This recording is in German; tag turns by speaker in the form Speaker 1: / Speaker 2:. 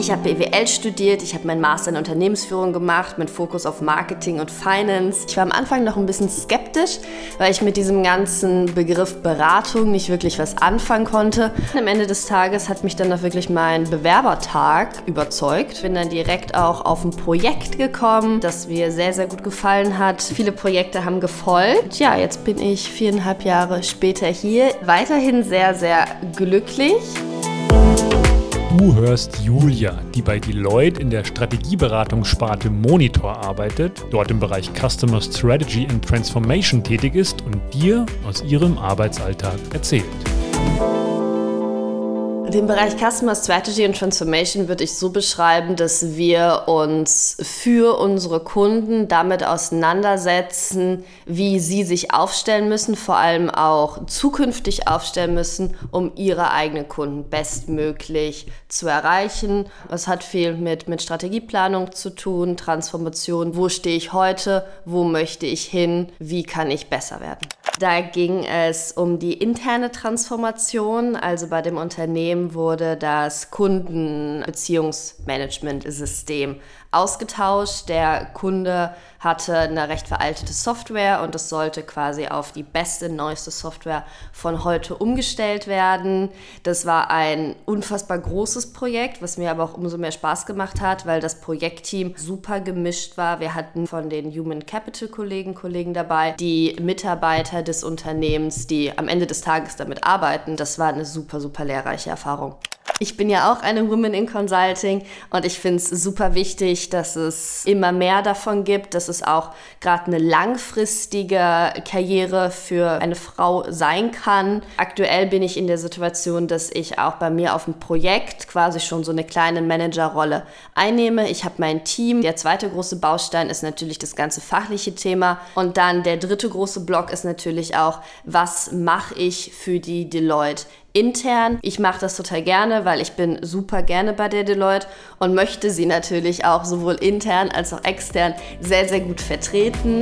Speaker 1: Ich habe BWL studiert, ich habe meinen Master in Unternehmensführung gemacht mit Fokus auf Marketing und Finance. Ich war am Anfang noch ein bisschen skeptisch, weil ich mit diesem ganzen Begriff Beratung nicht wirklich was anfangen konnte. Am Ende des Tages hat mich dann auch wirklich mein Bewerbertag überzeugt. Bin dann direkt auch auf ein Projekt gekommen, das mir sehr, sehr gut gefallen hat. Viele Projekte haben gefolgt. Ja, jetzt bin ich viereinhalb Jahre später hier. Weiterhin sehr, sehr glücklich.
Speaker 2: Du hörst Julia, die bei Deloitte in der Strategieberatungssparte Monitor arbeitet, dort im Bereich Customer Strategy and Transformation tätig ist und dir aus ihrem Arbeitsalltag erzählt.
Speaker 1: Den Bereich Customer Strategy und Transformation würde ich so beschreiben, dass wir uns für unsere Kunden damit auseinandersetzen, wie sie sich aufstellen müssen, vor allem auch zukünftig aufstellen müssen, um ihre eigenen Kunden bestmöglich zu erreichen. Es hat viel mit, mit Strategieplanung zu tun, Transformation, wo stehe ich heute, wo möchte ich hin, wie kann ich besser werden. Da ging es um die interne Transformation. Also bei dem Unternehmen wurde das Kundenbeziehungsmanagement-System ausgetauscht. Der Kunde hatte eine recht veraltete Software und es sollte quasi auf die beste, neueste Software von heute umgestellt werden. Das war ein unfassbar großes Projekt, was mir aber auch umso mehr Spaß gemacht hat, weil das Projektteam super gemischt war. Wir hatten von den Human Capital Kollegen Kollegen dabei, die Mitarbeiter des Unternehmens, die am Ende des Tages damit arbeiten. Das war eine super, super lehrreiche Erfahrung. Ich bin ja auch eine Woman in Consulting und ich finde es super wichtig, dass es immer mehr davon gibt, dass es auch gerade eine langfristige Karriere für eine Frau sein kann. Aktuell bin ich in der Situation, dass ich auch bei mir auf dem Projekt quasi schon so eine kleine Managerrolle einnehme. Ich habe mein Team. Der zweite große Baustein ist natürlich das ganze fachliche Thema und dann der dritte große Block ist natürlich auch, was mache ich für die Deloitte intern. Ich mache das total gerne, weil ich bin super gerne bei der Deloitte und möchte sie natürlich auch sowohl intern als auch extern sehr, sehr gut vertreten.